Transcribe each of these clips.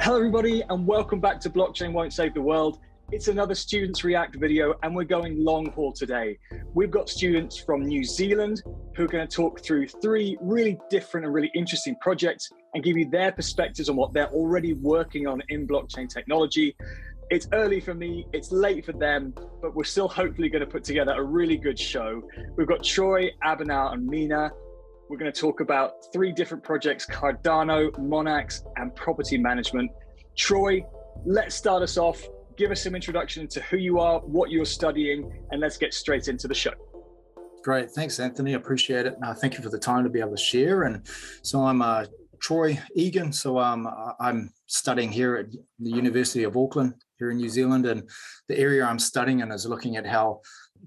Hello, everybody, and welcome back to Blockchain Won't Save the World. It's another Students React video, and we're going long haul today. We've got students from New Zealand who are going to talk through three really different and really interesting projects and give you their perspectives on what they're already working on in blockchain technology. It's early for me, it's late for them, but we're still hopefully going to put together a really good show. We've got Troy, Abhinav, and Mina. We're going to talk about three different projects Cardano, Monax, and property management. Troy, let's start us off. Give us some introduction to who you are, what you're studying, and let's get straight into the show. Great. Thanks, Anthony. Appreciate it. Uh, thank you for the time to be able to share. And so I'm uh, Troy Egan. So um, I'm studying here at the University of Auckland here in New Zealand. And the area I'm studying in is looking at how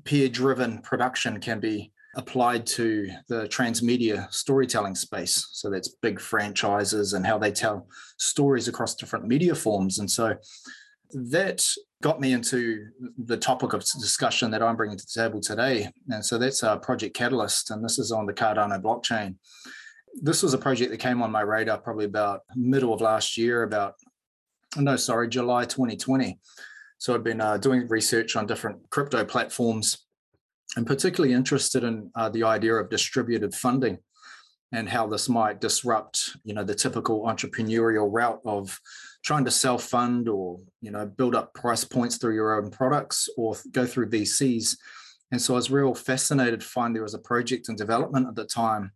peer driven production can be applied to the transmedia storytelling space. So that's big franchises and how they tell stories across different media forms. And so that got me into the topic of discussion that I'm bringing to the table today. And so that's uh, Project Catalyst, and this is on the Cardano blockchain. This was a project that came on my radar probably about middle of last year, about, no, sorry, July 2020. So I've been uh, doing research on different crypto platforms I'm particularly interested in uh, the idea of distributed funding and how this might disrupt, you know, the typical entrepreneurial route of trying to self-fund or, you know, build up price points through your own products or go through VCs. And so I was real fascinated to find there was a project in development at the time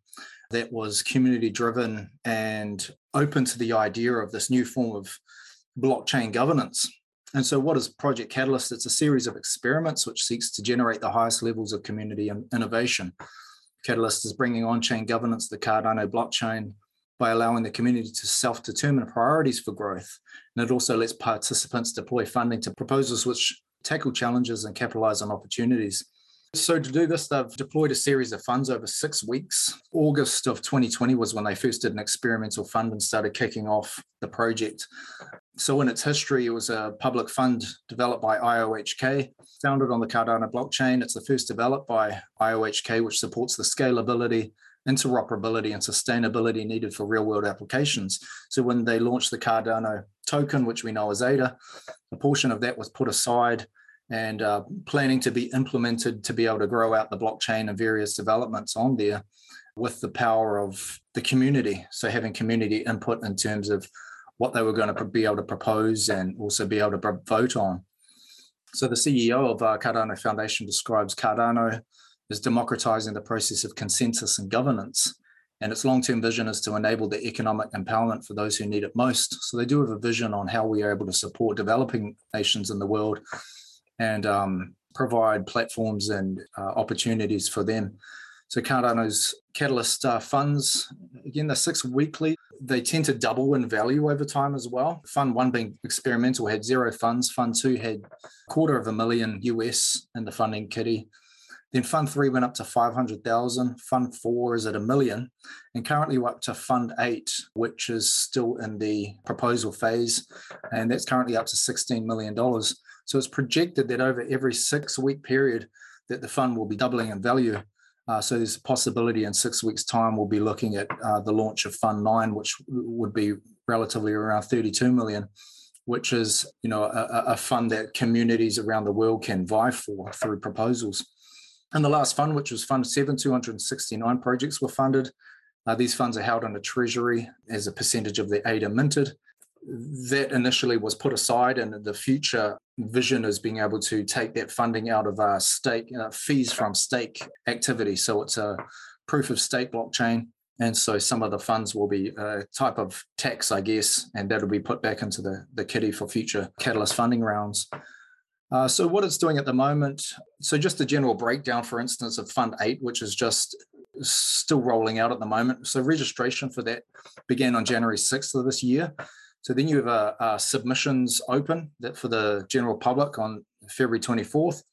that was community driven and open to the idea of this new form of blockchain governance and so, what is Project Catalyst? It's a series of experiments which seeks to generate the highest levels of community and innovation. Catalyst is bringing on chain governance to the Cardano blockchain by allowing the community to self determine priorities for growth. And it also lets participants deploy funding to proposals which tackle challenges and capitalize on opportunities. So, to do this, they've deployed a series of funds over six weeks. August of 2020 was when they first did an experimental fund and started kicking off the project. So, in its history, it was a public fund developed by IOHK, founded on the Cardano blockchain. It's the first developed by IOHK, which supports the scalability, interoperability, and sustainability needed for real world applications. So, when they launched the Cardano token, which we know as ADA, a portion of that was put aside and uh, planning to be implemented to be able to grow out the blockchain and various developments on there with the power of the community. So having community input in terms of what they were going to be able to propose and also be able to vote on. So the CEO of uh, Cardano Foundation describes Cardano as democratizing the process of consensus and governance. And its long-term vision is to enable the economic empowerment for those who need it most. So they do have a vision on how we are able to support developing nations in the world and um, provide platforms and uh, opportunities for them. So Cardano's Catalyst uh, funds, again, they're six weekly. They tend to double in value over time as well. Fund one being experimental had zero funds. Fund two had quarter of a million US in the funding kitty. Then fund three went up to 500,000. Fund four is at a million. And currently we're up to fund eight, which is still in the proposal phase. And that's currently up to $16 million. So it's projected that over every six week period that the fund will be doubling in value. Uh, so there's a possibility in six weeks' time we'll be looking at uh, the launch of Fund Nine, which would be relatively around 32 million, which is you know a, a fund that communities around the world can vie for through proposals. And the last fund, which was Fund Seven, 269 projects were funded. Uh, these funds are held under Treasury as a percentage of the ADA minted that initially was put aside and the future vision is being able to take that funding out of our stake uh, fees from stake activity. So it's a proof of stake blockchain. And so some of the funds will be a type of tax i guess and that'll be put back into the, the kitty for future catalyst funding rounds. Uh, so what it's doing at the moment so just a general breakdown for instance of fund 8 which is just still rolling out at the moment. So registration for that began on january 6th of this year so then you have a, a submissions open that for the general public on February 24th.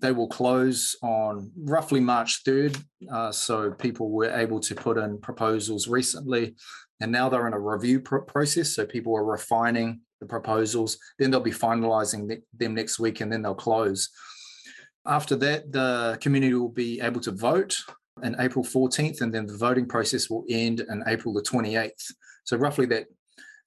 They will close on roughly March 3rd. Uh, so people were able to put in proposals recently, and now they're in a review pr- process. So people are refining the proposals. Then they'll be finalizing them next week and then they'll close. After that, the community will be able to vote on April 14th, and then the voting process will end on April the 28th. So roughly that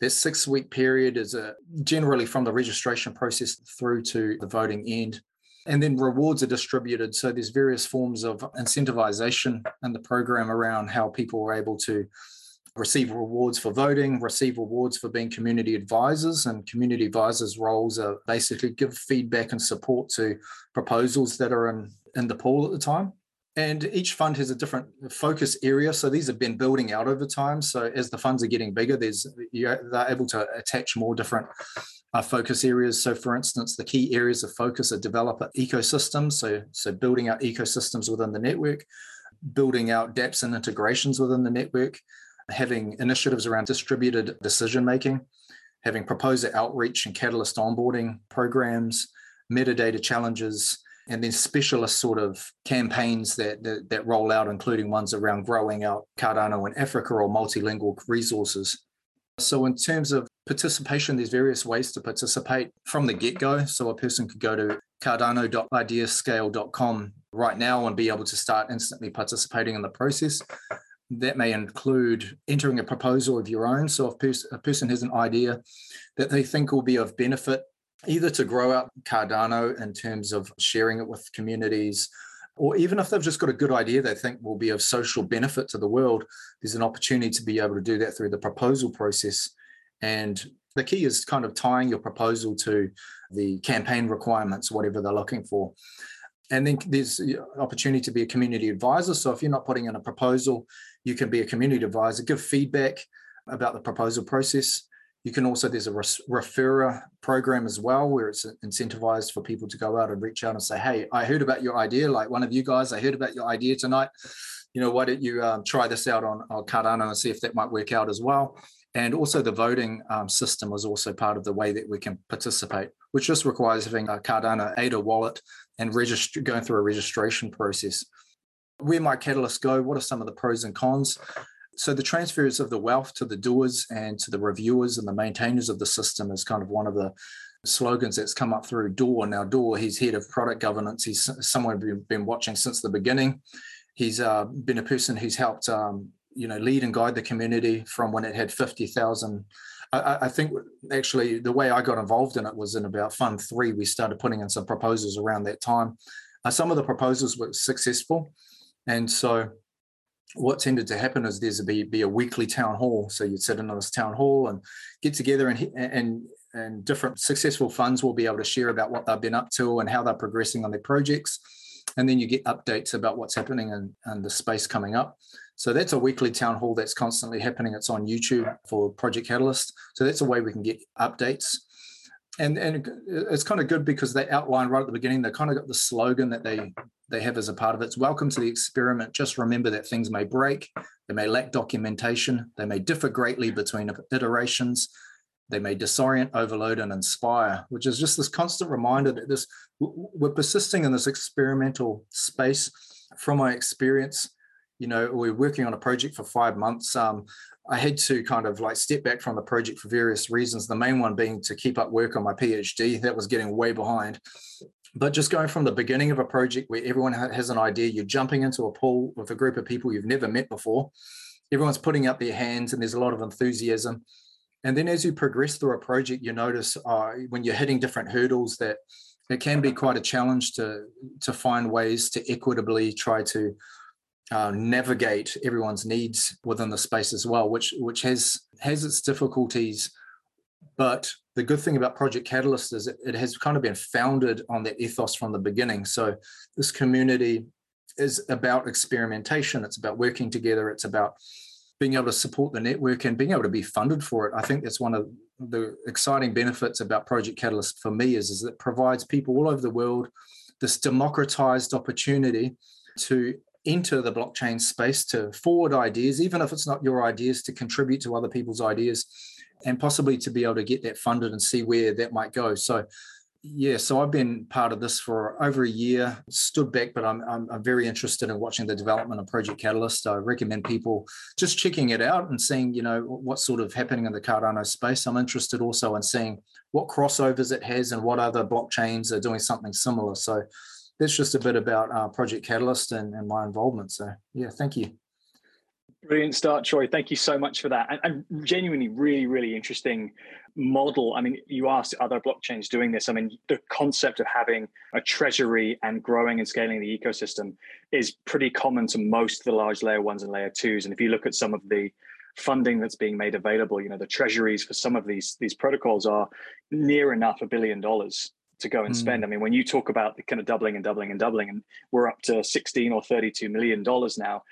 that six week period is a, generally from the registration process through to the voting end. And then rewards are distributed. So there's various forms of incentivization in the program around how people are able to receive rewards for voting, receive rewards for being community advisors. And community advisors' roles are basically give feedback and support to proposals that are in, in the pool at the time. And each fund has a different focus area. So these have been building out over time. So as the funds are getting bigger, there's they're able to attach more different uh, focus areas. So, for instance, the key areas of focus are developer ecosystems. So, so building out ecosystems within the network, building out dApps and integrations within the network, having initiatives around distributed decision making, having proposer outreach and catalyst onboarding programs, metadata challenges, and then specialist sort of campaigns that, that, that roll out, including ones around growing out Cardano in Africa or multilingual resources. So, in terms of participation, there's various ways to participate from the get go. So, a person could go to cardano.ideascale.com right now and be able to start instantly participating in the process. That may include entering a proposal of your own. So, if pers- a person has an idea that they think will be of benefit, either to grow out Cardano in terms of sharing it with communities, or even if they've just got a good idea they think will be of social benefit to the world, there's an opportunity to be able to do that through the proposal process. And the key is kind of tying your proposal to the campaign requirements, whatever they're looking for. And then there's opportunity to be a community advisor. So if you're not putting in a proposal, you can be a community advisor, give feedback about the proposal process. You can also, there's a referrer program as well, where it's incentivized for people to go out and reach out and say, Hey, I heard about your idea. Like one of you guys, I heard about your idea tonight. You know, why don't you um, try this out on, on Cardano and see if that might work out as well? And also, the voting um, system was also part of the way that we can participate, which just requires having a Cardano ADA wallet and going through a registration process. Where might Catalyst go? What are some of the pros and cons? So, the transfers of the wealth to the doers and to the reviewers and the maintainers of the system is kind of one of the slogans that's come up through Dor. Now, Dor, he's head of product governance. He's someone we've been watching since the beginning. He's uh, been a person who's helped um, you know lead and guide the community from when it had 50,000 I, I, think actually the way I got involved in it was in about fund three we started putting in some proposals around that time uh, some of the proposals were successful and so what tended to happen is there's a be, be a weekly town hall so you'd sit in this town hall and get together and and and different successful funds will be able to share about what they've been up to and how they're progressing on their projects and then you get updates about what's happening and, in the space coming up so that's a weekly town hall that's constantly happening. It's on YouTube for Project Catalyst. So that's a way we can get updates. And, and it's kind of good because they outline right at the beginning, they kind of got the slogan that they they have as a part of it. It's welcome to the experiment. Just remember that things may break, they may lack documentation, they may differ greatly between iterations, they may disorient, overload, and inspire, which is just this constant reminder that this we're persisting in this experimental space. From my experience, you know, we are working on a project for five months. Um, I had to kind of like step back from the project for various reasons. The main one being to keep up work on my PhD. That was getting way behind. But just going from the beginning of a project where everyone has an idea, you're jumping into a pool with a group of people you've never met before. Everyone's putting up their hands and there's a lot of enthusiasm. And then as you progress through a project, you notice uh, when you're hitting different hurdles that it can be quite a challenge to to find ways to equitably try to uh, navigate everyone's needs within the space as well, which which has has its difficulties. But the good thing about Project Catalyst is it, it has kind of been founded on that ethos from the beginning. So this community is about experimentation. It's about working together. It's about being able to support the network and being able to be funded for it. I think that's one of the exciting benefits about Project Catalyst for me is, is it provides people all over the world this democratized opportunity to enter the blockchain space to forward ideas, even if it's not your ideas, to contribute to other people's ideas and possibly to be able to get that funded and see where that might go. So Yeah, so I've been part of this for over a year, stood back, but I'm, I'm, I'm, very interested in watching the development of Project Catalyst. I recommend people just checking it out and seeing, you know, what's sort of happening in the Cardano space. I'm interested also in seeing what crossovers it has and what other blockchains are doing something similar. So that's just a bit about uh, Project Catalyst and, and my involvement. So yeah, thank you. Brilliant start, Troy. Thank you so much for that. And, and, genuinely, really, really interesting model. I mean, you asked other blockchains doing this. I mean, the concept of having a treasury and growing and scaling the ecosystem is pretty common to most of the large layer ones and layer twos. And if you look at some of the funding that's being made available, you know, the treasuries for some of these these protocols are near enough a billion dollars to go and mm. spend. I mean, when you talk about the kind of doubling and doubling and doubling, and we're up to 16 or 32 million dollars now,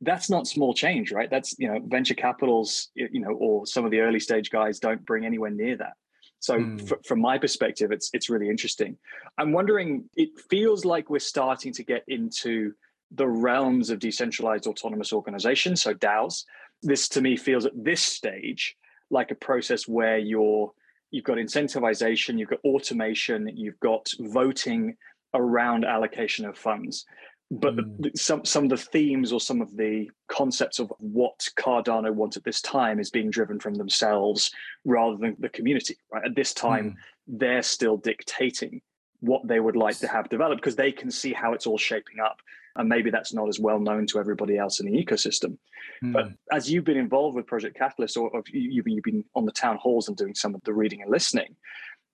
that's not small change, right? That's you know venture capitals, you know, or some of the early stage guys don't bring anywhere near that. So mm. f- from my perspective, it's it's really interesting. I'm wondering. It feels like we're starting to get into the realms of decentralized autonomous organizations, so DAOs. This to me feels at this stage like a process where you're you've got incentivization, you've got automation, you've got voting around allocation of funds but mm. some some of the themes or some of the concepts of what Cardano wants at this time is being driven from themselves rather than the community. Right at this time, mm. they're still dictating what they would like to have developed because they can see how it's all shaping up, and maybe that's not as well known to everybody else in the ecosystem. Mm. But as you've been involved with Project Catalyst, or, or you've, you've been on the town halls and doing some of the reading and listening,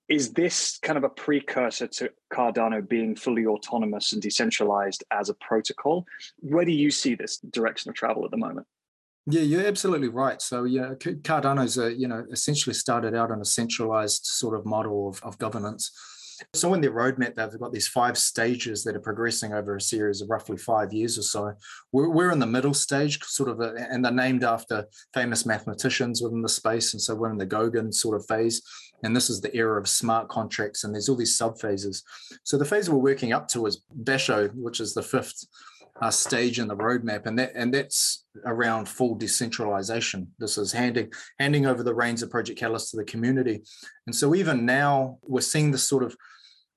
is this kind of a precursor to Cardano being fully autonomous and decentralized as a protocol? Where do you see this direction of travel at the moment? Yeah, you're absolutely right. So yeah, Cardano's a, you know essentially started out on a centralized sort of model of, of governance. So in their roadmap, they've got these five stages that are progressing over a series of roughly five years or so. We're, we're in the middle stage, sort of, a, and they're named after famous mathematicians within the space. And so we're in the Goguen sort of phase. And this is the era of smart contracts, and there's all these sub phases. So the phase we're working up to is Basho, which is the fifth uh, stage in the roadmap, and that and that's around full decentralization. This is handing handing over the reins of Project Catalyst to the community, and so even now we're seeing this sort of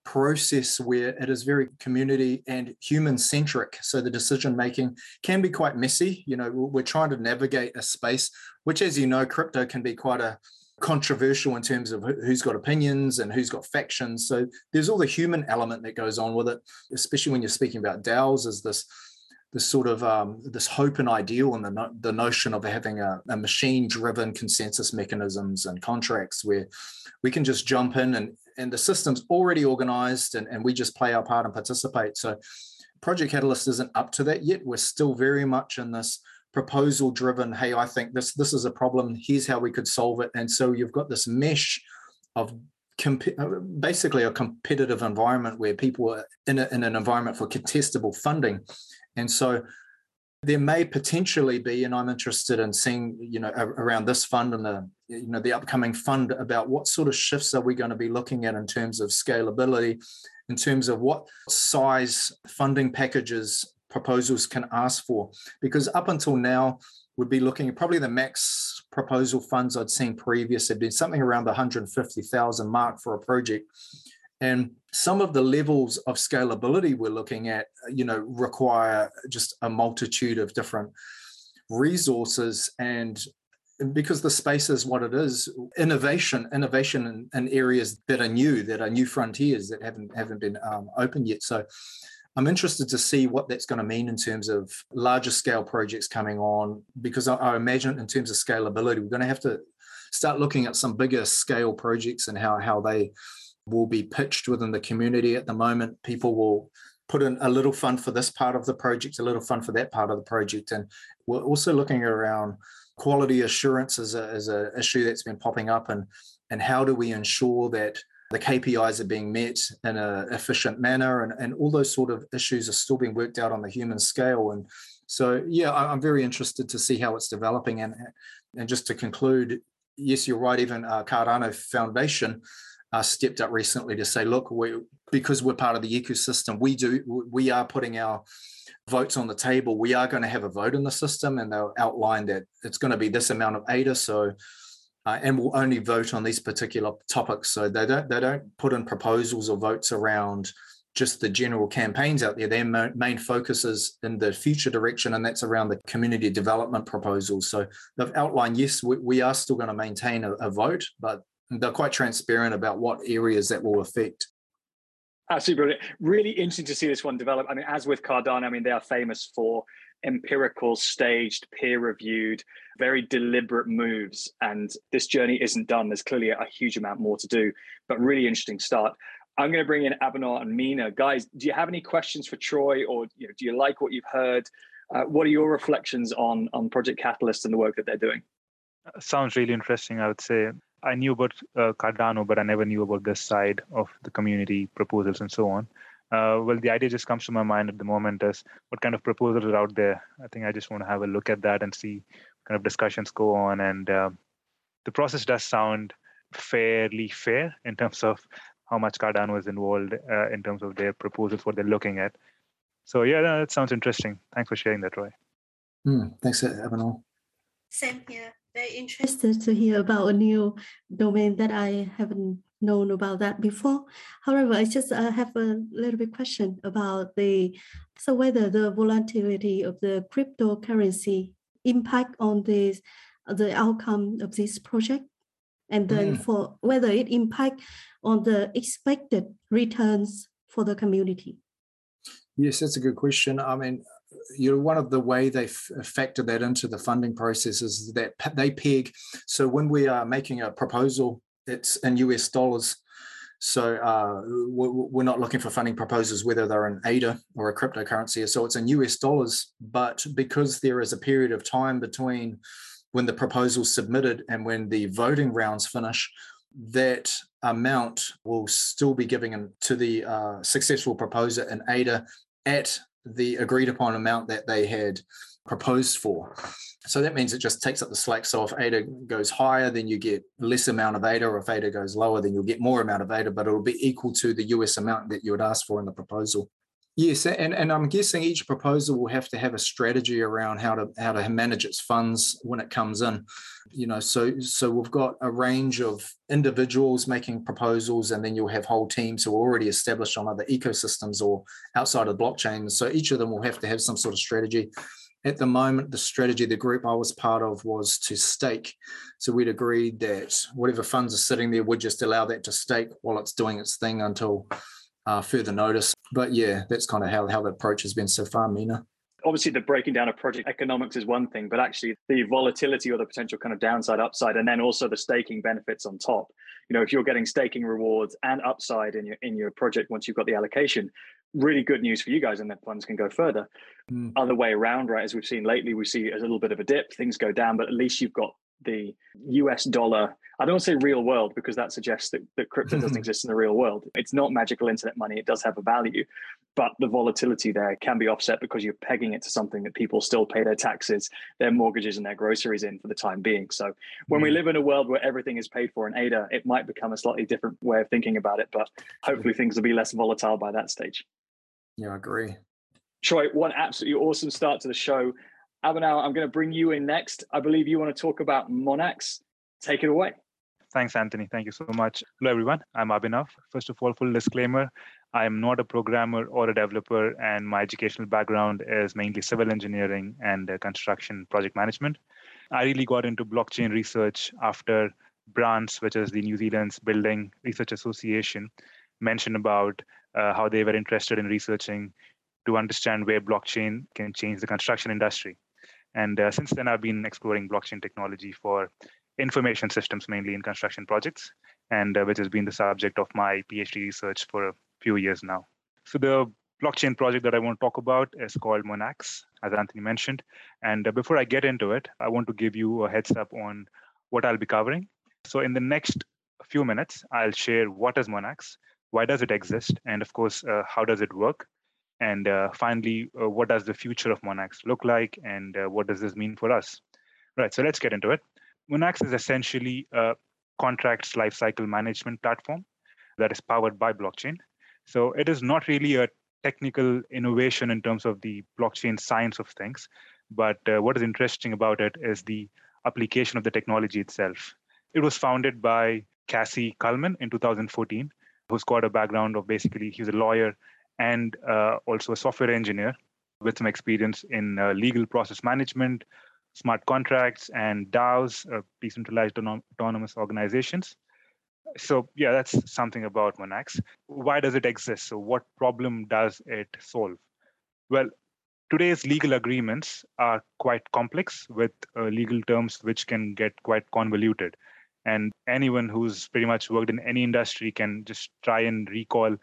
process where it is very community and human centric so the decision making can be quite messy you know we're trying to navigate a space which as you know crypto can be quite a controversial in terms of who's got opinions and who's got factions. So there's all the human element that goes on with it, especially when you're speaking about DAOs as this this sort of um, this hope and ideal and the, no, the notion of having a, a machine driven consensus mechanisms and contracts where we can just jump in and and the system's already organized and, and we just play our part and participate. So project catalyst isn't up to that yet. We're still very much in this proposal driven hey i think this this is a problem. Here's how we could solve it. And so you've got this mesh of comp- uh, basically a competitive environment where people are in, a, in an environment for contestable funding and so there may potentially be and i'm interested in seeing you know around this fund and the you know the upcoming fund about what sort of shifts are we going to be looking at in terms of scalability in terms of what size funding packages proposals can ask for. Because up until now, we'd be looking at probably the max proposal funds I'd seen previous had been something around the 150,000 mark for a project. And some of the levels of scalability we're looking at, you know, require just a multitude of different resources. And because the space is what it is innovation innovation in, in areas that are new that are new frontiers that haven't haven't been um, open yet. So I'm interested to see what that's going to mean in terms of larger scale projects coming on, because I, I imagine in terms of scalability, we're going to have to start looking at some bigger scale projects and how, how they will be pitched within the community. At the moment, people will put in a little fund for this part of the project, a little fund for that part of the project. And we're also looking around quality assurance as a, as a issue that's been popping up and, and how do we ensure that the KPIs are being met in an efficient manner, and, and all those sort of issues are still being worked out on the human scale. And so, yeah, I'm very interested to see how it's developing. And and just to conclude, yes, you're right. Even uh, Cardano Foundation uh, stepped up recently to say, look, we because we're part of the ecosystem, we do we are putting our votes on the table. We are going to have a vote in the system, and they'll outline that it's going to be this amount of ADA. So uh, and will only vote on these particular topics. So they don't they don't put in proposals or votes around just the general campaigns out there. Their main focus is in the future direction, and that's around the community development proposals. So they've outlined, yes, we, we are still going to maintain a, a vote, but they're quite transparent about what areas that will affect. Absolutely brilliant. Really interesting to see this one develop. I mean, as with Cardano, I mean, they are famous for empirical, staged, peer reviewed, very deliberate moves. And this journey isn't done. There's clearly a huge amount more to do, but really interesting start. I'm going to bring in Abhinav and Mina. Guys, do you have any questions for Troy or you know, do you like what you've heard? Uh, what are your reflections on, on Project Catalyst and the work that they're doing? Sounds really interesting, I would say. I knew about uh, Cardano, but I never knew about this side of the community proposals and so on. Uh, well, the idea just comes to my mind at the moment is what kind of proposals are out there. I think I just want to have a look at that and see kind of discussions go on. And uh, the process does sound fairly fair in terms of how much Cardano is involved uh, in terms of their proposals, what they're looking at. So yeah, that sounds interesting. Thanks for sharing that, Troy. Mm, thanks, Abhinav. Same here very interested to hear about a new domain that I haven't known about that before. However, I just uh, have a little bit question about the so whether the volatility of the cryptocurrency impact on this the outcome of this project, and then mm. for whether it impact on the expected returns for the community. Yes, that's a good question. I mean, you know one of the way they factor that into the funding process is that they peg so when we are making a proposal it's in us dollars. So uh, we're not looking for funding proposals whether they're in ada or a cryptocurrency so it's in us dollars. But because there is a period of time between when the proposal is submitted and when the voting rounds finish that amount will still be given to the uh, successful proposer in ada at the agreed upon amount that they had proposed for. So that means it just takes up the slack. So if ADA goes higher, then you get less amount of ADA, or if ADA goes lower, then you'll get more amount of ADA, but it'll be equal to the US amount that you would ask for in the proposal. Yes, and, and I'm guessing each proposal will have to have a strategy around how to how to manage its funds when it comes in. You know, so so we've got a range of individuals making proposals, and then you'll have whole teams who are already established on other ecosystems or outside of blockchain. So each of them will have to have some sort of strategy. At the moment, the strategy the group I was part of was to stake. So we'd agreed that whatever funds are sitting there, would just allow that to stake while it's doing its thing until uh, further notice. But yeah, that's kind of how, how the approach has been so far, Mina. Obviously, the breaking down of project economics is one thing, but actually the volatility or the potential kind of downside, upside, and then also the staking benefits on top. You know, if you're getting staking rewards and upside in your in your project once you've got the allocation, really good news for you guys, and then funds can go further. Mm. Other way around, right? As we've seen lately, we see a little bit of a dip, things go down, but at least you've got the US dollar. I don't want to say real world because that suggests that, that crypto doesn't exist in the real world. It's not magical internet money. It does have a value, but the volatility there can be offset because you're pegging it to something that people still pay their taxes, their mortgages, and their groceries in for the time being. So when we mm. live in a world where everything is paid for in ADA, it might become a slightly different way of thinking about it, but hopefully things will be less volatile by that stage. Yeah, I agree. Troy, one absolutely awesome start to the show. Abhinav, I'm going to bring you in next. I believe you want to talk about Monax. Take it away. Thanks, Anthony. Thank you so much. Hello, everyone. I'm Abhinav. First of all, full disclaimer I am not a programmer or a developer, and my educational background is mainly civil engineering and uh, construction project management. I really got into blockchain research after BRANZ, which is the New Zealand's Building Research Association, mentioned about uh, how they were interested in researching to understand where blockchain can change the construction industry. And uh, since then, I've been exploring blockchain technology for information systems, mainly in construction projects, and uh, which has been the subject of my PhD research for a few years now. So the blockchain project that I want to talk about is called Monax, as Anthony mentioned. And uh, before I get into it, I want to give you a heads up on what I'll be covering. So in the next few minutes, I'll share what is Monax, why does it exist, and of course, uh, how does it work, and uh, finally, uh, what does the future of Monax look like, and uh, what does this mean for us? Right, so let's get into it. Monax is essentially a contracts lifecycle management platform that is powered by blockchain. So it is not really a technical innovation in terms of the blockchain science of things, but uh, what is interesting about it is the application of the technology itself. It was founded by Casey Kuhlman in 2014, who's got a background of basically he's a lawyer and uh, also a software engineer with some experience in uh, legal process management, smart contracts, and DAOs, uh, decentralized autonomous organizations. So yeah, that's something about Monax. Why does it exist? So what problem does it solve? Well, today's legal agreements are quite complex with uh, legal terms which can get quite convoluted. And anyone who's pretty much worked in any industry can just try and recall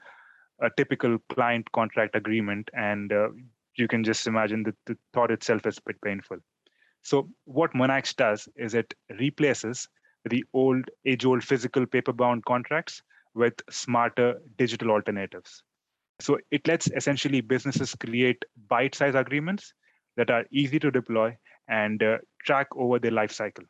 a typical client contract agreement, and uh, you can just imagine that the thought itself is a bit painful. So, what Monax does is it replaces the old, age old physical paper bound contracts with smarter digital alternatives. So, it lets essentially businesses create bite sized agreements that are easy to deploy and uh, track over their life cycle.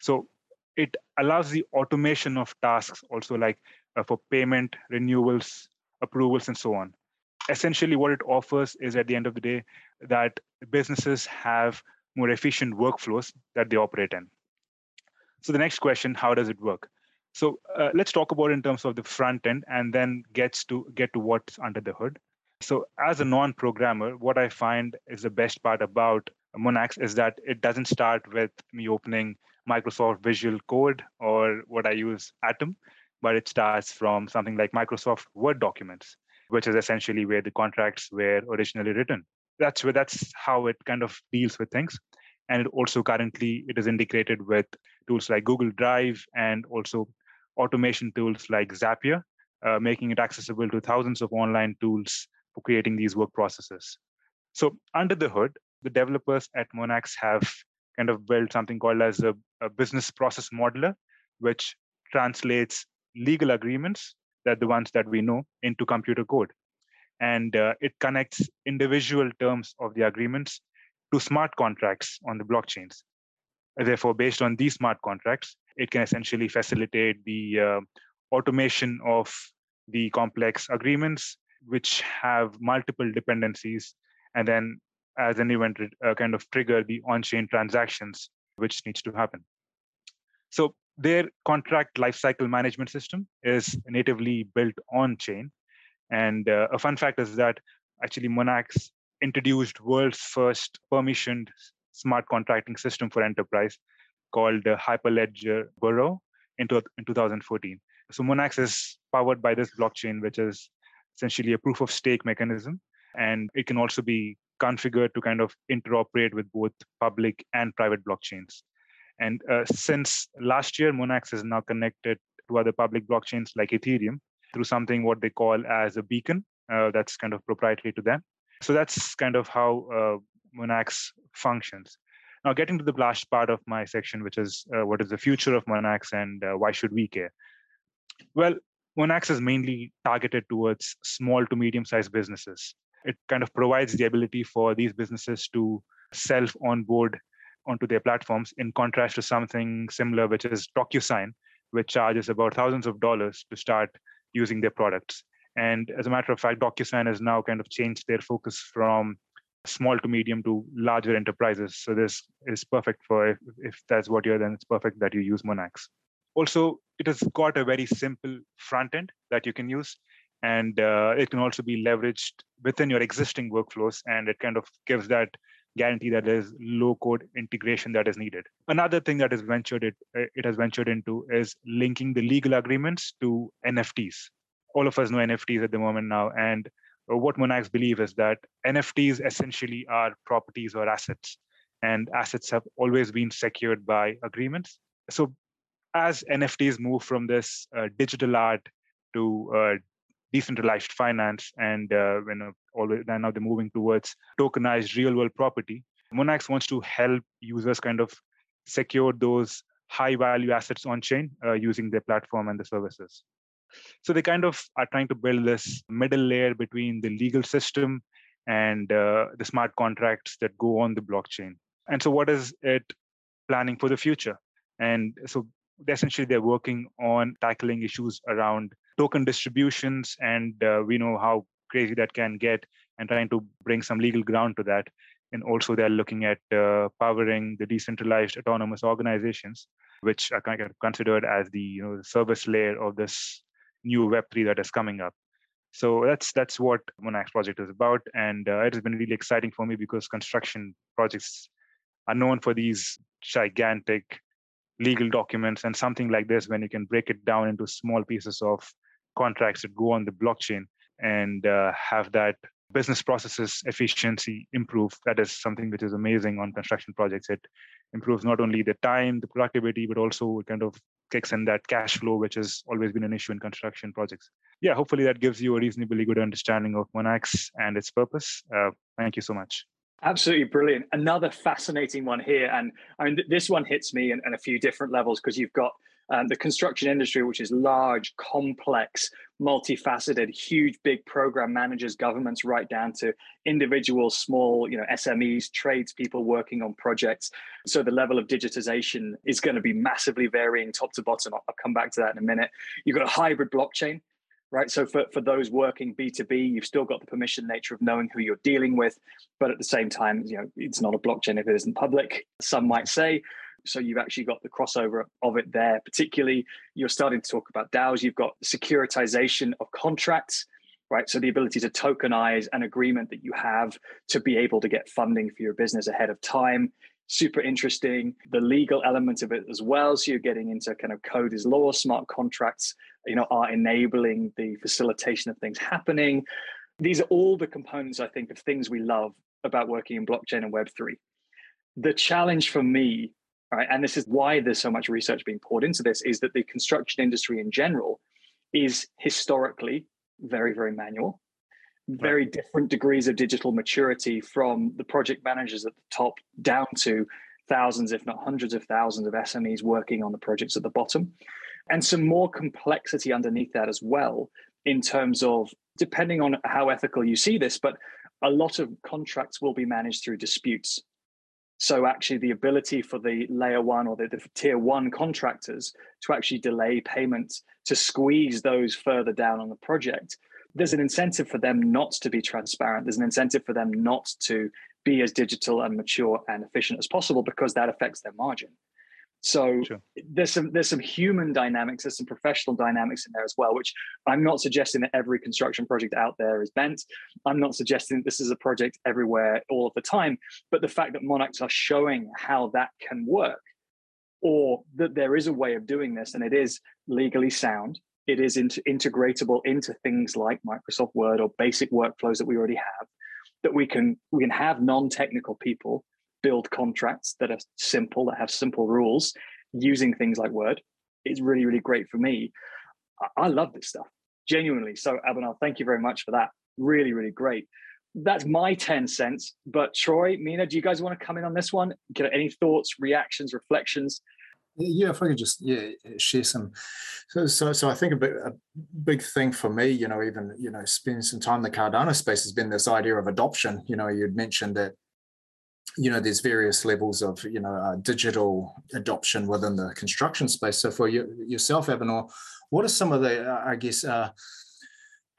So, it allows the automation of tasks also like uh, for payment renewals approvals and so on. Essentially what it offers is at the end of the day that businesses have more efficient workflows that they operate in. So the next question how does it work? So uh, let's talk about in terms of the front end and then gets to get to what's under the hood. So as a non-programmer what i find is the best part about monax is that it doesn't start with me opening microsoft visual code or what i use atom but it starts from something like Microsoft Word documents, which is essentially where the contracts were originally written. That's where that's how it kind of deals with things. And it also currently it is integrated with tools like Google Drive and also automation tools like Zapier, uh, making it accessible to thousands of online tools for creating these work processes. So under the hood, the developers at Monax have kind of built something called as a, a business process modeler, which translates legal agreements that the ones that we know into computer code. And uh, it connects individual terms of the agreements to smart contracts on the blockchains. Therefore based on these smart contracts it can essentially facilitate the uh, automation of the complex agreements which have multiple dependencies and then as an event uh, kind of trigger the on-chain transactions which needs to happen. So their contract lifecycle management system is natively built on chain. And uh, a fun fact is that actually Monax introduced world's first permissioned smart contracting system for enterprise called uh, Hyperledger Burrow in, in 2014. So Monax is powered by this blockchain, which is essentially a proof of stake mechanism. And it can also be configured to kind of interoperate with both public and private blockchains. And uh, since last year, Monax is now connected to other public blockchains like Ethereum through something what they call as a beacon uh, that's kind of proprietary to them. So that's kind of how uh, Monax functions. Now, getting to the last part of my section, which is uh, what is the future of Monax and uh, why should we care? Well, Monax is mainly targeted towards small to medium sized businesses. It kind of provides the ability for these businesses to self onboard onto their platforms in contrast to something similar which is docusign which charges about thousands of dollars to start using their products. And as a matter of fact docusign has now kind of changed their focus from small to medium to larger enterprises. So this is perfect for if, if that's what you're then it's perfect that you use monax. Also it has got a very simple front end that you can use and uh, it can also be leveraged within your existing workflows and it kind of gives that guarantee that there's low code integration that is needed. Another thing that is ventured it, it has ventured into is linking the legal agreements to NFTs. All of us know NFTs at the moment now, and what Monax believe is that NFTs essentially are properties or assets, and assets have always been secured by agreements. So, as NFTs move from this uh, digital art to uh, decentralized finance and uh, you know always now they're moving towards tokenized real world property monax wants to help users kind of secure those high value assets on chain uh, using their platform and the services. So they kind of are trying to build this middle layer between the legal system and uh, the smart contracts that go on the blockchain. And so what is it planning for the future? And so essentially they're working on tackling issues around token distributions, and uh, we know how crazy that can get, and trying to bring some legal ground to that And also, they're looking at uh, powering the decentralized autonomous organizations, which are kind of considered as the you know the service layer of this new Web3 that is coming up. So that's that's what Monax project is about, and uh, it has been really exciting for me because construction projects are known for these gigantic legal documents, and something like this, when you can break it down into small pieces of contracts that go on the blockchain and uh, have that business processes efficiency improve that is something which is amazing on construction projects it improves not only the time the productivity but also kind of kicks in that cash flow which has always been an issue in construction projects yeah hopefully that gives you a reasonably good understanding of Monax and its purpose uh, thank you so much Absolutely brilliant. Another fascinating one here. And I mean, this one hits me in a few different levels because you've got um, the construction industry, which is large, complex, multifaceted, huge, big program managers, governments, right down to individual, small, you know, SMEs, tradespeople working on projects. So the level of digitization is going to be massively varying top to bottom. I'll, I'll come back to that in a minute. You've got a hybrid blockchain, right? So for, for those working B2B, you've still got the permission nature of knowing who you're dealing with. But at the same time, you know, it's not a blockchain if it isn't public, some might say. So you've actually got the crossover of it there. Particularly, you're starting to talk about DAOs. You've got securitization of contracts, right? So the ability to tokenize an agreement that you have to be able to get funding for your business ahead of time. Super interesting. The legal element of it as well. So you're getting into kind of code is law, smart contracts, you know, are enabling the facilitation of things happening. These are all the components, I think, of things we love about working in blockchain and Web3. The challenge for me right? And this is why there's so much research being poured into this is that the construction industry in general is historically very, very manual, very different degrees of digital maturity from the project managers at the top down to thousands, if not hundreds of thousands of SMEs working on the projects at the bottom. And some more complexity underneath that as well, in terms of depending on how ethical you see this, but a lot of contracts will be managed through disputes. So actually, the ability for the layer one or the, the, tier one contractors to actually delay payments to squeeze those further down on the project, there's an incentive for them not to be transparent. There's an incentive for them not to be as digital and mature and efficient as possible because that affects their margin. So sure. there's some there's some human dynamics, there's some professional dynamics in there as well, which I'm not suggesting that every construction project out there is bent. I'm not suggesting that this is a project everywhere all of the time, but the fact that Monax are showing how that can work, or that there is a way of doing this and it is legally sound, it is inter- integratable into things like Microsoft Word or basic workflows that we already have, that we can we can have non-technical people build contracts that are simple, that have simple rules using things like Word is really, really great for me. I, love this stuff, genuinely. So, Abhinav, thank you very much for that. Really, really great. That's my 10 cents. But Troy, Mina, do you guys want to come in on this one? Get any thoughts, reactions, reflections? Yeah, if I could just yeah share some. So so, so I think a, bit, a big thing for me, you know, even you know, spending some time in the Cardano space has been this idea of adoption. You know, you'd mentioned that you know there's various levels of you know uh, digital adoption within the construction space. So for you, yourself Abhinav, what are some of the uh, i guess uh,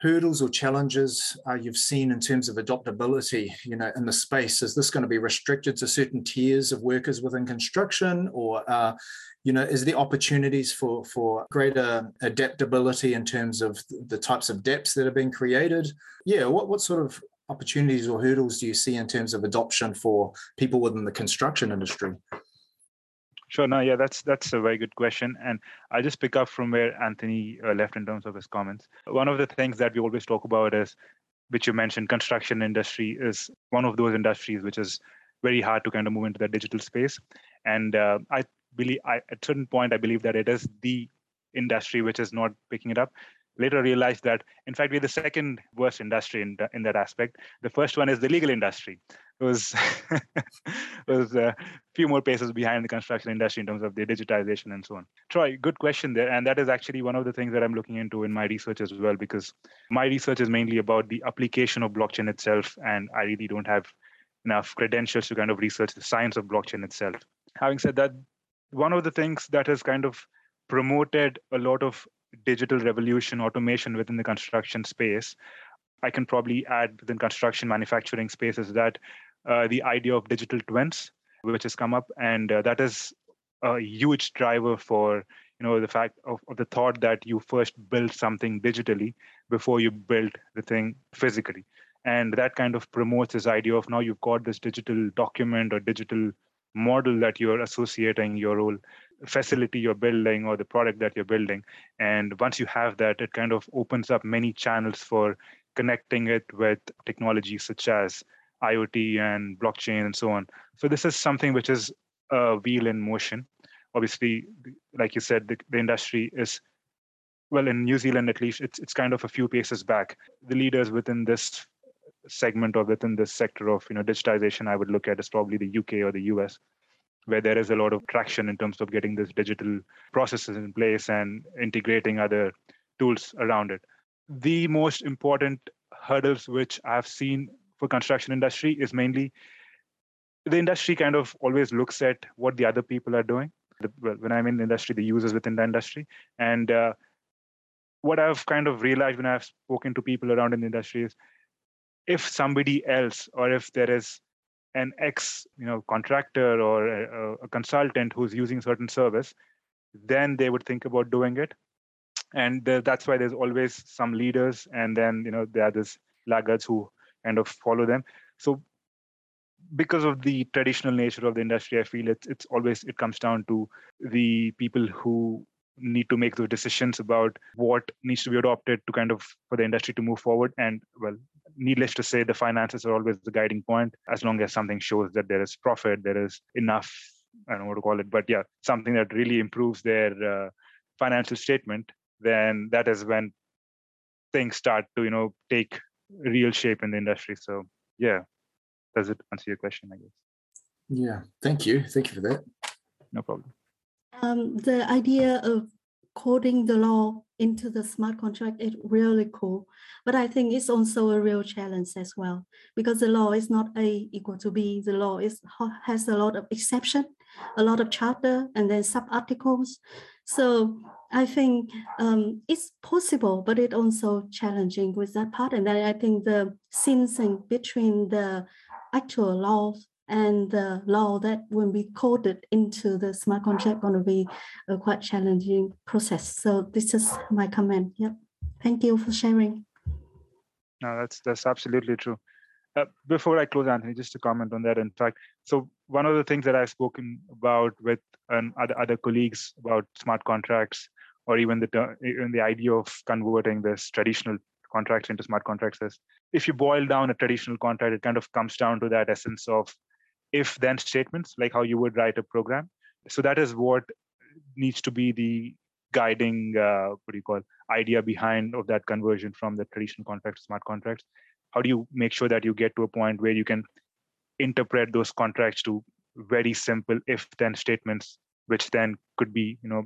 hurdles or challenges uh, you've seen in terms of adoptability you know in the space? Is this going to be restricted to certain tiers of workers within construction? Or uh, you know is there opportunities for for greater adaptability in terms of the types of dApps that are being created? Yeah what, what sort of opportunities or hurdles do you see in terms of adoption for people within the construction industry? Sure. No, yeah, that's that's a very good question, and I'll just pick up from where Anthony uh, left in terms of his comments. One of the things that we always talk about is, which you mentioned, construction industry is one of those industries which is very hard to kind of move into that digital space, and uh, I believe I, at a certain point I believe that it is the industry which is not picking it up later realized that in fact we're the second worst industry in, in that aspect. The first one is the legal industry it was was a few more paces behind the construction industry in terms of the digitization and so on. Troy good question there and that is actually one of the things that i'm looking into in my research as well because my research is mainly about the application of blockchain itself and i really don't have enough credentials to kind of research the science of blockchain itself. Having said that one of the things that has kind of promoted a lot of digital revolution automation within the construction space i can probably add within construction manufacturing space is that uh, the idea of digital twins, which has come up, and uh, that is a huge driver for you know the fact of, of the thought that you first build something digitally before you build the thing physically. And that kind of promotes this idea of now you've got this digital document or digital model that you're associating your whole facility you're building or the product that you're building. And once you have that it kind of opens up many channels for connecting it with technologies such as iot and blockchain and so on. So this is something which is a wheel in motion. Obviously like you said the, the industry is well in new zealand at least it's, it's kind of a few paces back. The leaders within this segment or within this sector of you know digitization i would look at is probably the uk or the us where there is a lot of traction in terms of getting this digital processes in place and integrating other tools around it. The most important hurdles which i've seen for construction industry is mainly the industry kind of always looks at what the other people are doing. The, when i'm in the industry the users within the industry. And uh, what i've kind of realized when i've spoken to people around in the industry is if somebody else or if there is an ex you know contractor or a, a, consultant who's using certain service then they would think about doing it. And the, that's why there's always some leaders and then you know there are these laggards who kind of follow them. So because of the traditional nature of the industry i feel it's it's always it comes down to the people who need to make those decisions about what needs to be adopted to kind of for the industry to move forward. And well needless to say, the finances are always the guiding point. As long as something shows that there is profit, there is enough, I don't know what to call it, but yeah, something that really improves their uh, financial statement, then that is when things start to, you know, take real shape in the industry. So yeah, does it answer your question, I guess? Yeah, thank you. Thank you for that. No problem. Um, the idea of coding the law into the smart contract is really cool. But I think it's also a real challenge as well because the law is not A equal to B. The law is has a lot of exception, a lot of charter and then sub articles. So I think um, it's possible, but it also challenging with that part. And then I think the syncing between the actual laws and the law that will be coded into the smart contract going to be a quite challenging process. So this is my comment. Yep. Thank you for sharing. No, that's that's absolutely true. Uh, before I close, Anthony, just to comment on that. In fact, so one of the things that I've spoken about with um, other other colleagues about smart contracts, or even the even the idea of converting this traditional contracts into smart contracts is if you boil down a traditional contract, it kind of comes down to that essence of if then statements like how you would write a program. So that is what needs to be the guiding uh, what do you call idea behind of that conversion from the traditional contract to smart contracts. How do you make sure that you get to a point where you can interpret those contracts to very simple if then statements which then could be you know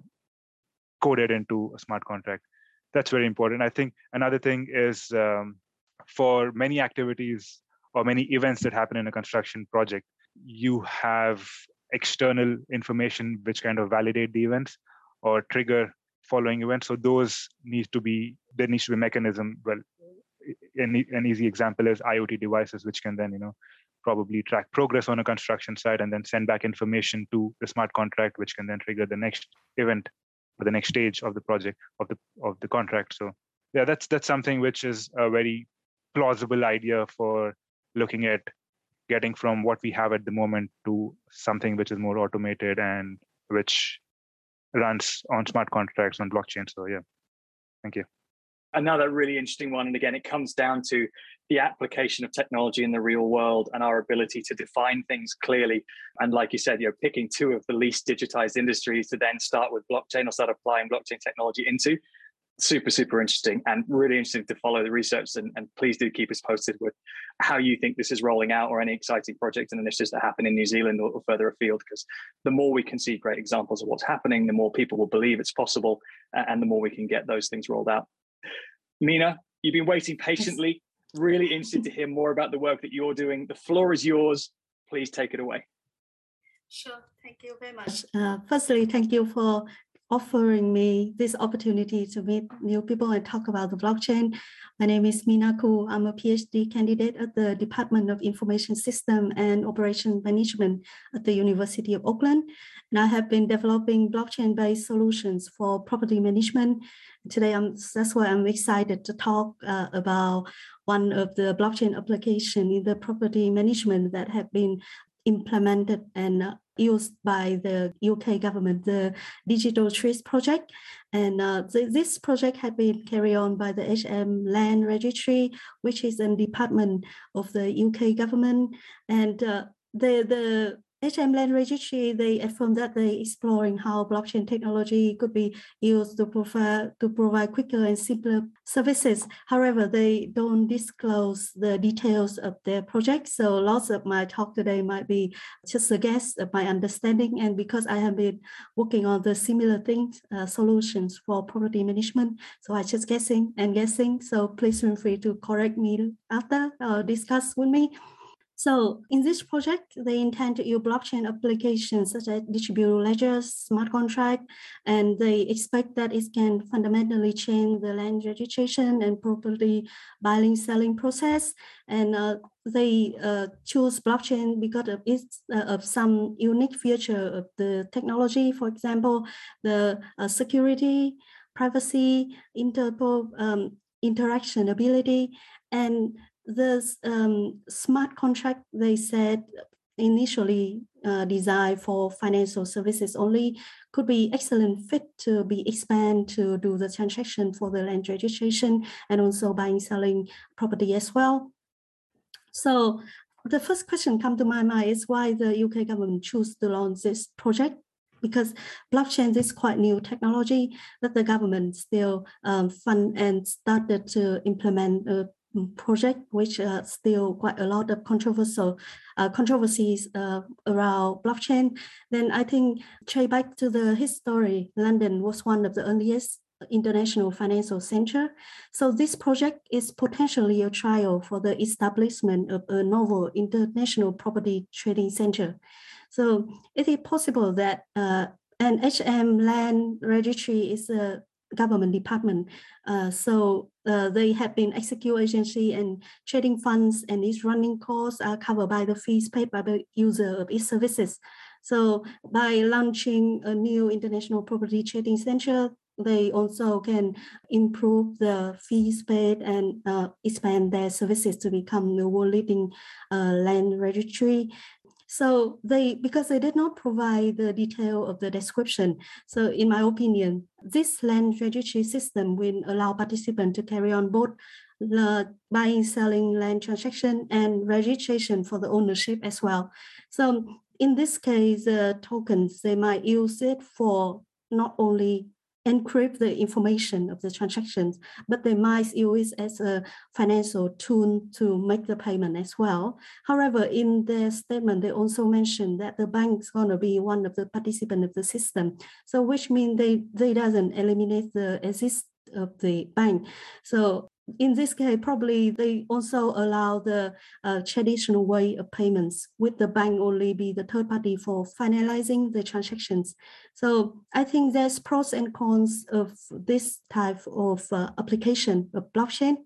coded into a smart contract. That's very important. I think another thing is um, for many activities or many events that happen in a construction project you have external information which kind of validate the events or trigger following events. So those need to be there needs to be mechanism. Well, an, an easy example is IoT devices, which can then you know probably track progress on a construction site and then send back information to the smart contract, which can then trigger the next event or the next stage of the project of the of the contract. So yeah, that's that's something which is a very plausible idea for looking at getting from what we have at the moment to something which is more automated and which runs on smart contracts on blockchain. So yeah, thank you. Another really interesting one, and again, it comes down to the application of technology in the real world and our ability to define things clearly. And like you said, you're picking two of the least digitized industries to then start with blockchain or start applying blockchain technology into super super interesting and really interesting to follow the research. And, and, please do keep us posted with how you think this is rolling out or any exciting projects and initiatives that happen in new zealand or, or further afield because the more we can see great examples of what's happening the more people will believe it's possible and the more we can get those things rolled out. Mina you've been waiting patiently. Really interested to hear more about the work that you're doing. The floor is yours. Please take it away. Sure. Thank you very much. Uh, firstly thank you for offering me this opportunity to meet new people and talk about the blockchain. My name is Mina Ku. I'm a PhD candidate at the Department of Information System and Operation Management at the University of Auckland. And I have been developing blockchain-based solutions for property management. Today, I'm, that's why I'm excited to talk uh, about one of the blockchain application in the property management that have been implemented and used by the UK government, the Digital Street project. And uh, this project had been carried on by the HM Land Registry, which is a department of the UK government. And uh, the, the HM Land Registry, they affirm that they are exploring how blockchain technology could be used to provide to provide quicker and simpler services. However, they don't disclose the details of their project. So lots of my talk today might be just a guess of my understanding. And because I have been working on the similar things, uh, solutions for property management, so I'm just guessing and guessing. So please feel free to correct me after or discuss with me. So in this project, they intend to use blockchain applications such as distributed ledgers, smart contract, and they expect that it can fundamentally change the land registration and property buying selling process. And uh, they uh, choose blockchain because of its uh, of some unique feature of the technology. For example, the uh, security, privacy, interpol, um, interaction ability, and the um, smart contract they said initially uh, designed for financial services only could be excellent fit to be expand to do the transaction for the land registration and also buying selling property as well. So the first question come to my mind is why the uk government choose to launch this project? Because blockchain is quite new technology that the government still um, fund and started to implement uh, project, which uh, still quite a lot of controversial uh, controversies uh, around blockchain. Then I think, try back to the history, London was one of the earliest international financial center. So this project is potentially a trial for the establishment of a novel international property trading center. So it is possible that uh, an HM land registry is a government department. Uh, so uh, they have been execute agency and trading funds and its running costs are covered by the fees paid by the user of its services. So by launching a new international property trading center, they also can improve the fees paid and uh, expand their services to become the world leading uh, land registry so they, because they did not provide the detail of the description. So in my opinion, this land registry system will allow participants to carry on both the buying, selling land transaction and registration for the ownership as well. So in this case, uh, tokens, they might use it for not only encrypt the information of the transactions, but they might use as a financial tool to make the payment as well. However, in their statement, they also mentioned that the bank is going to be one of the participants of the system. So which means they, they doesn't eliminate the exist of the bank. So in this case, probably they also allow the uh, traditional way of payments with the bank only be the third party for finalizing the transactions. So I think there's pros and cons of this type of uh, application of blockchain.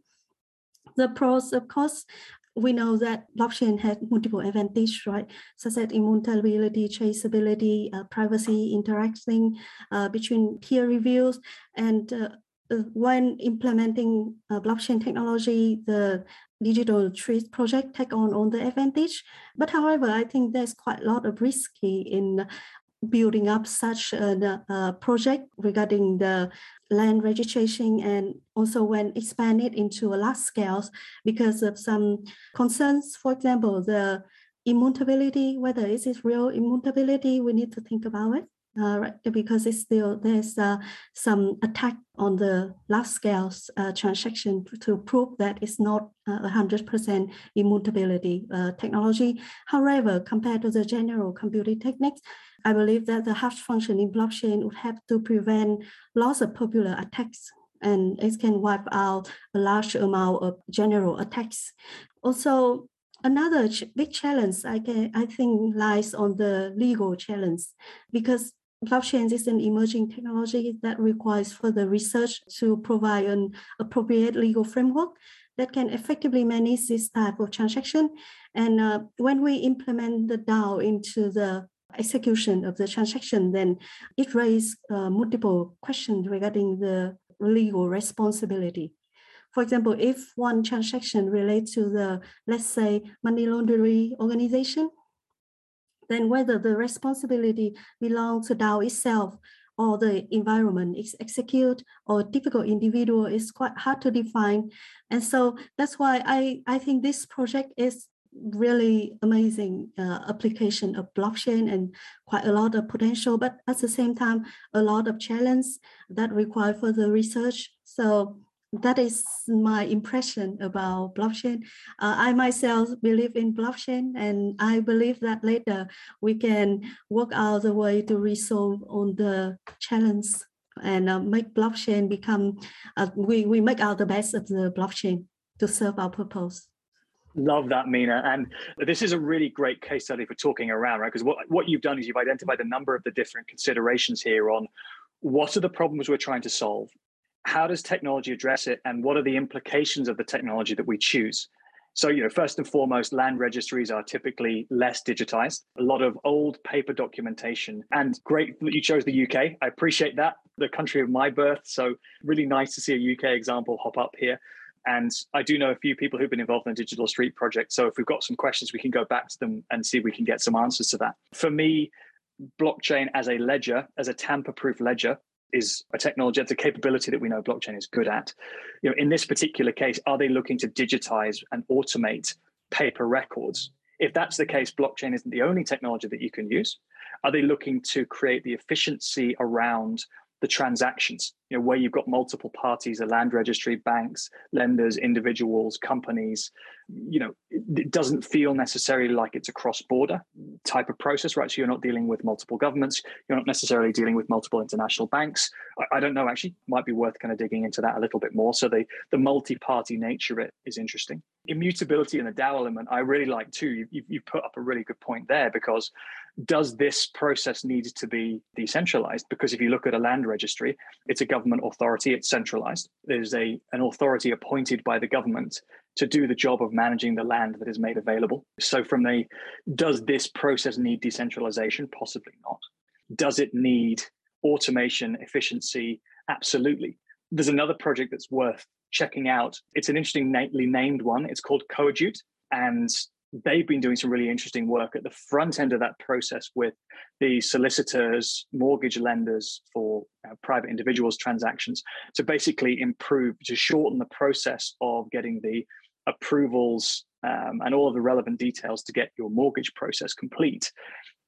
The pros, of course, we know that blockchain has multiple advantages, right? Such as immutability, traceability, uh, privacy, interacting uh, between peer reviews, and uh, when implementing uh, blockchain technology, the Digital Street project take on all the advantage. But however, I think there's quite a lot of risky in building up such a uh, project regarding the land registration and also when expanded into a large scale because of some concerns. For example, the immutability, whether it is real immutability, we need to think about it uh, because it's still there's uh, some attack on the large scale uh, transaction to prove that it's not uh, a hundred percent immutability uh, technology. However, compared to the general computing techniques, I believe that the hash function in blockchain would have to prevent lots of popular attacks and it can wipe out a large amount of general attacks. Also, another big challenge I, can, I think lies on the legal challenge because blockchain is an emerging technology that requires further research to provide an appropriate legal framework that can effectively manage this type of transaction. And uh, when we implement the DAO into the execution of the transaction, then it raises uh, multiple questions regarding the legal responsibility. For example, if one transaction relates to the, let's say, money laundering organization, then whether the responsibility belongs to DAO itself or the environment is execute or typical individual is quite hard to define. And so that's why I, I think this project is really amazing uh, application of blockchain and quite a lot of potential, but at the same time, a lot of challenge that require further research. So that is my impression about blockchain. Uh, I myself believe in blockchain, and I believe that later we can work out the way to resolve on the challenge and uh, make blockchain become. Uh, we we make out the best of the blockchain to serve our purpose. Love that, Mina. And this is a really great case study for talking around, right? Because what, what you've done is you've identified a number of the different considerations here on what are the problems we're trying to solve how does technology address it and what are the implications of the technology that we choose so you know first and foremost land registries are typically less digitized a lot of old paper documentation and great that you chose the uk i appreciate that the country of my birth so really nice to see a uk example hop up here and I do know a few people who've been involved in the Digital Street project. So if we've got some questions, we can go back to them and see if we can get some answers to that. For me, blockchain as a ledger, as a tamper proof ledger, is a technology, it's a capability that we know blockchain is good at. You know, in this particular case, are they looking to digitize and automate paper records? If that's the case, blockchain isn't the only technology that you can use. Are they looking to create the efficiency around the transactions, you know, where you've got multiple parties, a land registry, banks, lenders, individuals, companies, you know, it doesn't feel necessarily like it's a cross-border type of process, right? So you're not dealing with multiple governments, you're not necessarily dealing with multiple international banks. I, I don't know, actually, might be worth kind of digging into that a little bit more. So the the multi-party nature of it is interesting. Immutability in the DAO element, I really like too. You, you, you put up a really good point there because does this process need to be decentralized? Because if you look at a land registry, it's a government authority, it's centralized. There's a an authority appointed by the government to do the job of managing the land that is made available. So from the does this process need decentralization? Possibly not. Does it need automation, efficiency? Absolutely. There's another project that's worth checking out. It's an interesting interestingly named one. It's called Coadjute. And they've been doing some really interesting work at the front end of that process with the solicitors, mortgage lenders for uh, private individuals transactions to basically improve, to shorten the process of getting the approvals um, and all of the relevant details to get your mortgage process complete,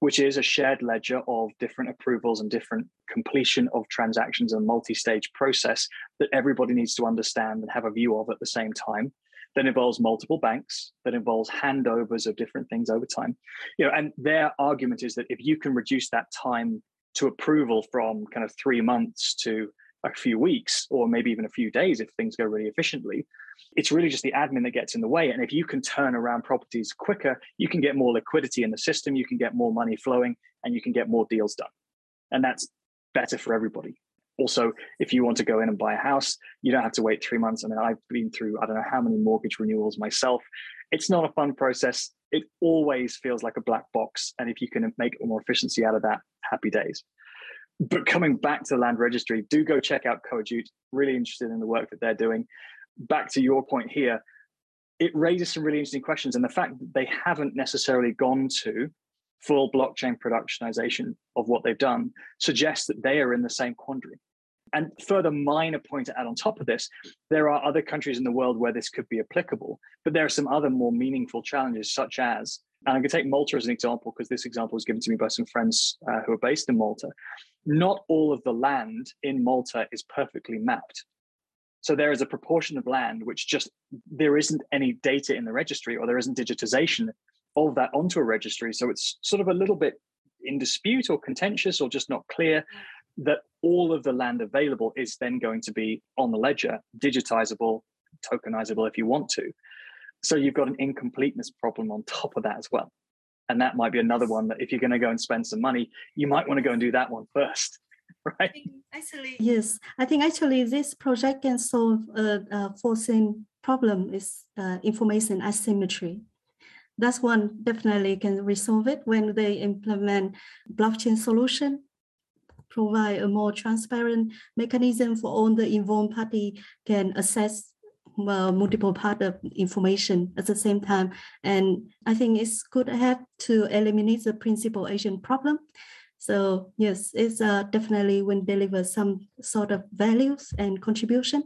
which is a shared ledger of different approvals and different completion of transactions and multi-stage process that everybody needs to understand and have a view of at the same time that involves multiple banks, that involves handovers of different things over time. You know, and their argument is that if you can reduce that time to approval from kind of three months to a few weeks or maybe even a few days if things go really efficiently it's really just the admin that gets in the way. And if you can turn around properties quicker you can get more liquidity in the system you can get more money flowing and you can get more deals done. And that's better for everybody also if you want to go in and buy a house you don't have to wait three months. I mean i've been through i don't know how many mortgage renewals myself. It's not a fun process. It always feels like a black box. And if you can make more efficiency out of that happy days. But coming back to the land registry do go check out Coadjute. Really interested in the work that they're doing. Back to your point here it raises some really interesting questions. And the fact that they haven't necessarily gone to full blockchain productionization of what they've done suggests that they are in the same quandary. And further minor point to add on top of this, there are other countries in the world where this could be applicable, but there are some other more meaningful challenges, such as, and going to take Malta as an example because this example was given to me by some friends uh, who are based in Malta. Not all of the land in Malta is perfectly mapped. So there is a proportion of land which just there isn't any data in the registry or there isn't digitization of that onto a registry. So it's sort of a little bit in dispute or contentious or just not clear that all of the land available is then going to be on the ledger, digitizable, tokenizable if you want to. So you've got an incompleteness problem on top of that as well. And that might be another one that if you're going to go and spend some money, you might want to go and do that one first. Right? Actually, yes. I think actually this project can solve a, a forcing problem is uh, information asymmetry. That's one definitely can resolve it when they implement blockchain solution provide a more transparent mechanism for all the involved party can access uh, multiple part of information at the same time. And I think it's good have to eliminate the principal agent problem. So yes, it's uh, definitely will deliver some sort of values and contribution.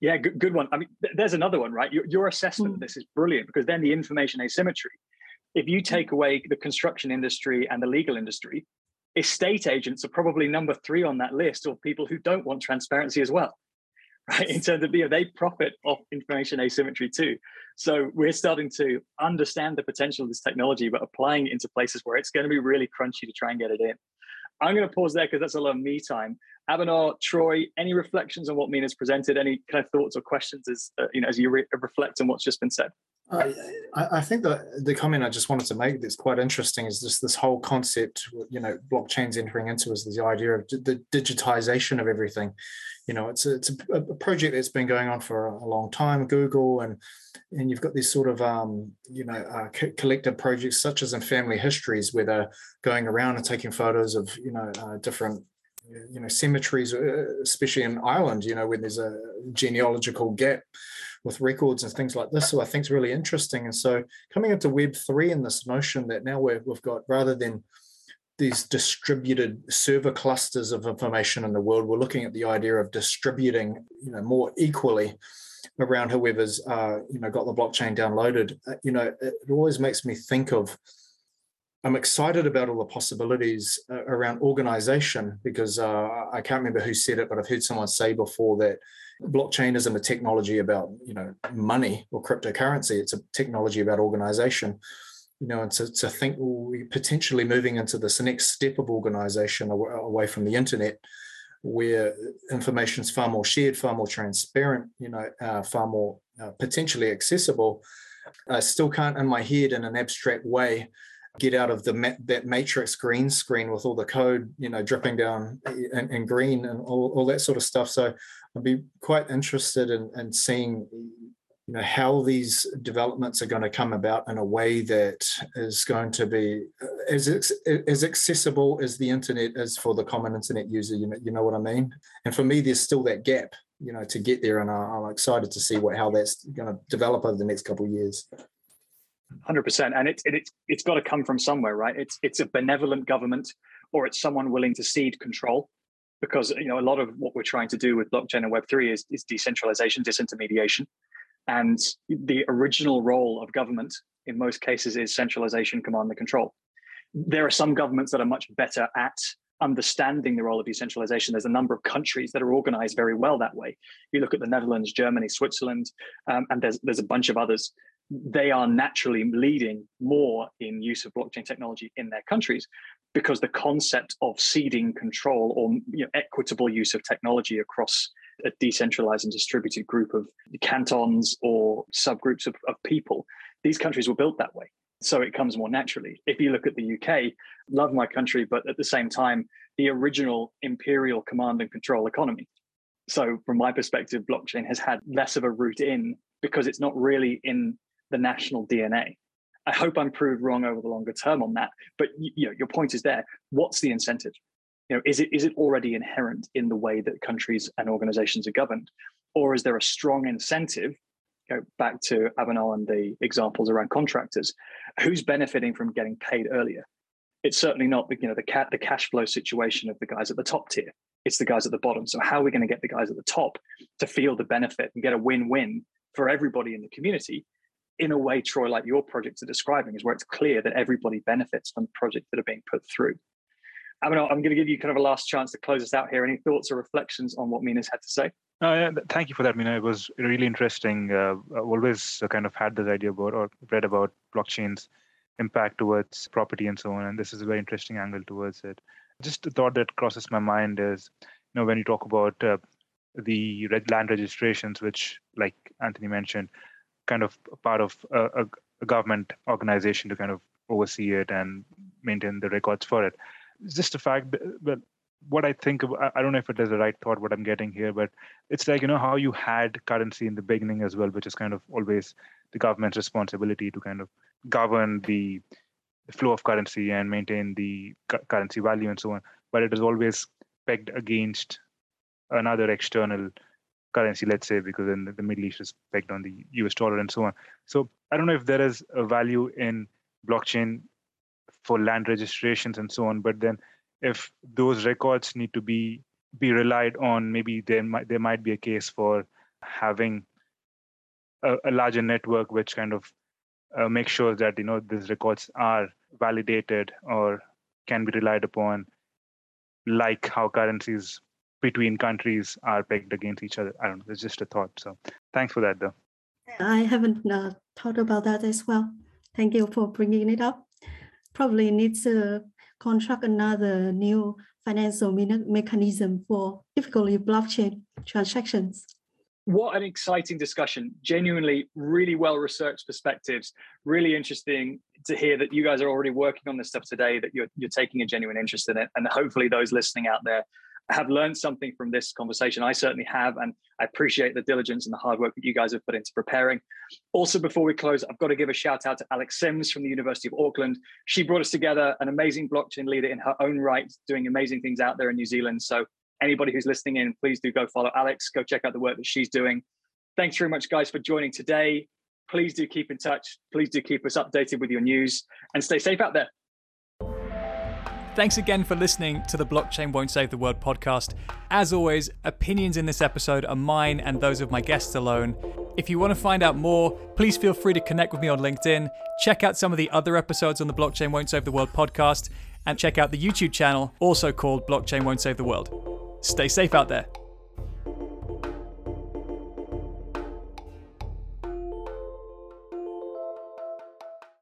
Yeah, good, good one. I mean, th- there's another one, right? Your, your assessment mm. of this is brilliant because then the information asymmetry. If you take away the construction industry and the legal industry, estate agents are probably number three on that list of people who don't want transparency as well right in terms of you know they profit off information asymmetry too so we're starting to understand the potential of this technology but applying it into places where it's going to be really crunchy to try and get it in i'm going to pause there because that's a lot of me time Abhinav, Troy, any reflections on what Mina's presented? Any kind of thoughts or questions as uh, you know as you re- reflect on what's just been said? I, think that the comment I just wanted to make that's quite interesting is just this whole concept, you know, blockchains entering into is the idea of the digitization of everything. You know, it's a, it's a, a project that's been going on for a long time, Google, and and you've got these sort of um, you know uh, collective projects such as in family histories where they're going around and taking photos of you know uh, different you know cemeteries, uh, especially in Ireland, you know, when there's a genealogical gap with records and things like this. So I think it's really interesting. And so coming into Web three and this notion that now we have got rather than these distributed server clusters of information in the world, we're looking at the idea of distributing, you know, more equally around whoever's uh, you know got the blockchain downloaded. Uh, you know, it always makes me think of I'm excited about all the possibilities uh, around organization because uh, I can't remember who said it, but I've heard someone say before that blockchain isn't a technology about you know money or cryptocurrency; it's a technology about organization. You know, and to, to think we potentially moving into this next step of organization away from the internet, where information is far more shared, far more transparent, you know, uh, far more uh, potentially accessible. I still can't, in my head, in an abstract way, get out of the ma- that matrix green screen with all the code you know dripping down in green and all, all, that sort of stuff. So i'd be quite interested in, in seeing you know how these developments are going to come about in a way that is going to be uh, as as accessible as the internet is for the common internet user you know, you know what i mean? And for me there's still that gap you know to get there and i'm excited to see what how that's going to develop over the next couple of years Hundred percent, and it's it, it's it's got to come from somewhere, right? It's it's a benevolent government, or it's someone willing to cede control, because you know a lot of what we're trying to do with blockchain and Web three is is decentralization, disintermediation, and the original role of government in most cases is centralization, command and control. There are some governments that are much better at understanding the role of decentralization. There's a number of countries that are organized very well that way. You look at the Netherlands, Germany, Switzerland, um, and there's there's a bunch of others they are naturally leading more in use of blockchain technology in their countries because the concept of ceding control or you know, equitable use of technology across a decentralized and distributed group of cantons or subgroups of, of people, these countries were built that way. So it comes more naturally. If you look at the UK, love my country, but at the same time, the original imperial command and control economy. So, from my perspective, blockchain has had less of a root in because it's not really in the national DNA. I hope I'm proved wrong over the longer term on that. But you know, your point is there. What's the incentive? You know, is it is it already inherent in the way that countries and organizations are governed, or is there a strong incentive? You know, back to Abhinav and the examples around contractors, who's benefiting from getting paid earlier? It's certainly not the you know the cat the cash flow situation of the guys at the top tier. It's the guys at the bottom. So how are we going to get the guys at the top to feel the benefit and get a win-win for everybody in the community in a way, Troy, like your projects are describing, is where it's clear that everybody benefits from projects that are being put through. I mean, I'm going to give you kind of a last chance to close us out here. Any thoughts or reflections on what Mina's had to say? Uh, yeah, thank you for that, Mina. It was really interesting. Uh, I've always kind of had this idea about or read about blockchain's impact towards property and so on, and this is a very interesting angle towards it. Just a thought that crosses my mind is, you know, when you talk about uh, the land registrations, which, like Anthony mentioned, kind of part of a, a government organization to kind of oversee it and maintain the records for it. It's just a fact, but what I think of, I don't know if it is the right thought what I'm getting here, but it's like, you know, how you had currency in the beginning as well, which is kind of always the government's responsibility to kind of govern the, flow of currency and maintain the cu- currency value and so on. But it is always pegged against another external currency, let's say, because then the Middle East is pegged on the US dollar and so on. So I don't know if there is a value in blockchain for land registrations and so on, but then if those records need to be be relied on, maybe there might there might be a case for having a, a larger network which kind of uh, makes sure that you know these records are validated or can be relied upon, like how currencies between countries are pegged against each other. I don't know. It's just a thought. So thanks for that, though. I haven't uh, thought about that as well. Thank you for bringing it up. Probably needs to construct another new financial me- mechanism for typically blockchain transactions. What an exciting discussion. Genuinely, really well researched perspectives. Really interesting to hear that you guys are already working on this stuff today, that you're, you're taking a genuine interest in it. And hopefully, those listening out there have learned something from this conversation. I certainly have, and I appreciate the diligence and the hard work that you guys have put into preparing. Also, before we close, I've got to give a shout out to Alex Sims from the University of Auckland. She brought us together, an amazing blockchain leader in her own right, doing amazing things out there in New Zealand. So, anybody who's listening in, please do go follow Alex, go check out the work that she's doing. Thanks very much, guys, for joining today. Please do keep in touch. Please do keep us updated with your news and stay safe out there. Thanks again for listening to the Blockchain Won't Save the World podcast. As always, opinions in this episode are mine and those of my guests alone. If you want to find out more, please feel free to connect with me on LinkedIn, check out some of the other episodes on the Blockchain Won't Save the World podcast, and check out the YouTube channel, also called Blockchain Won't Save the World. Stay safe out there.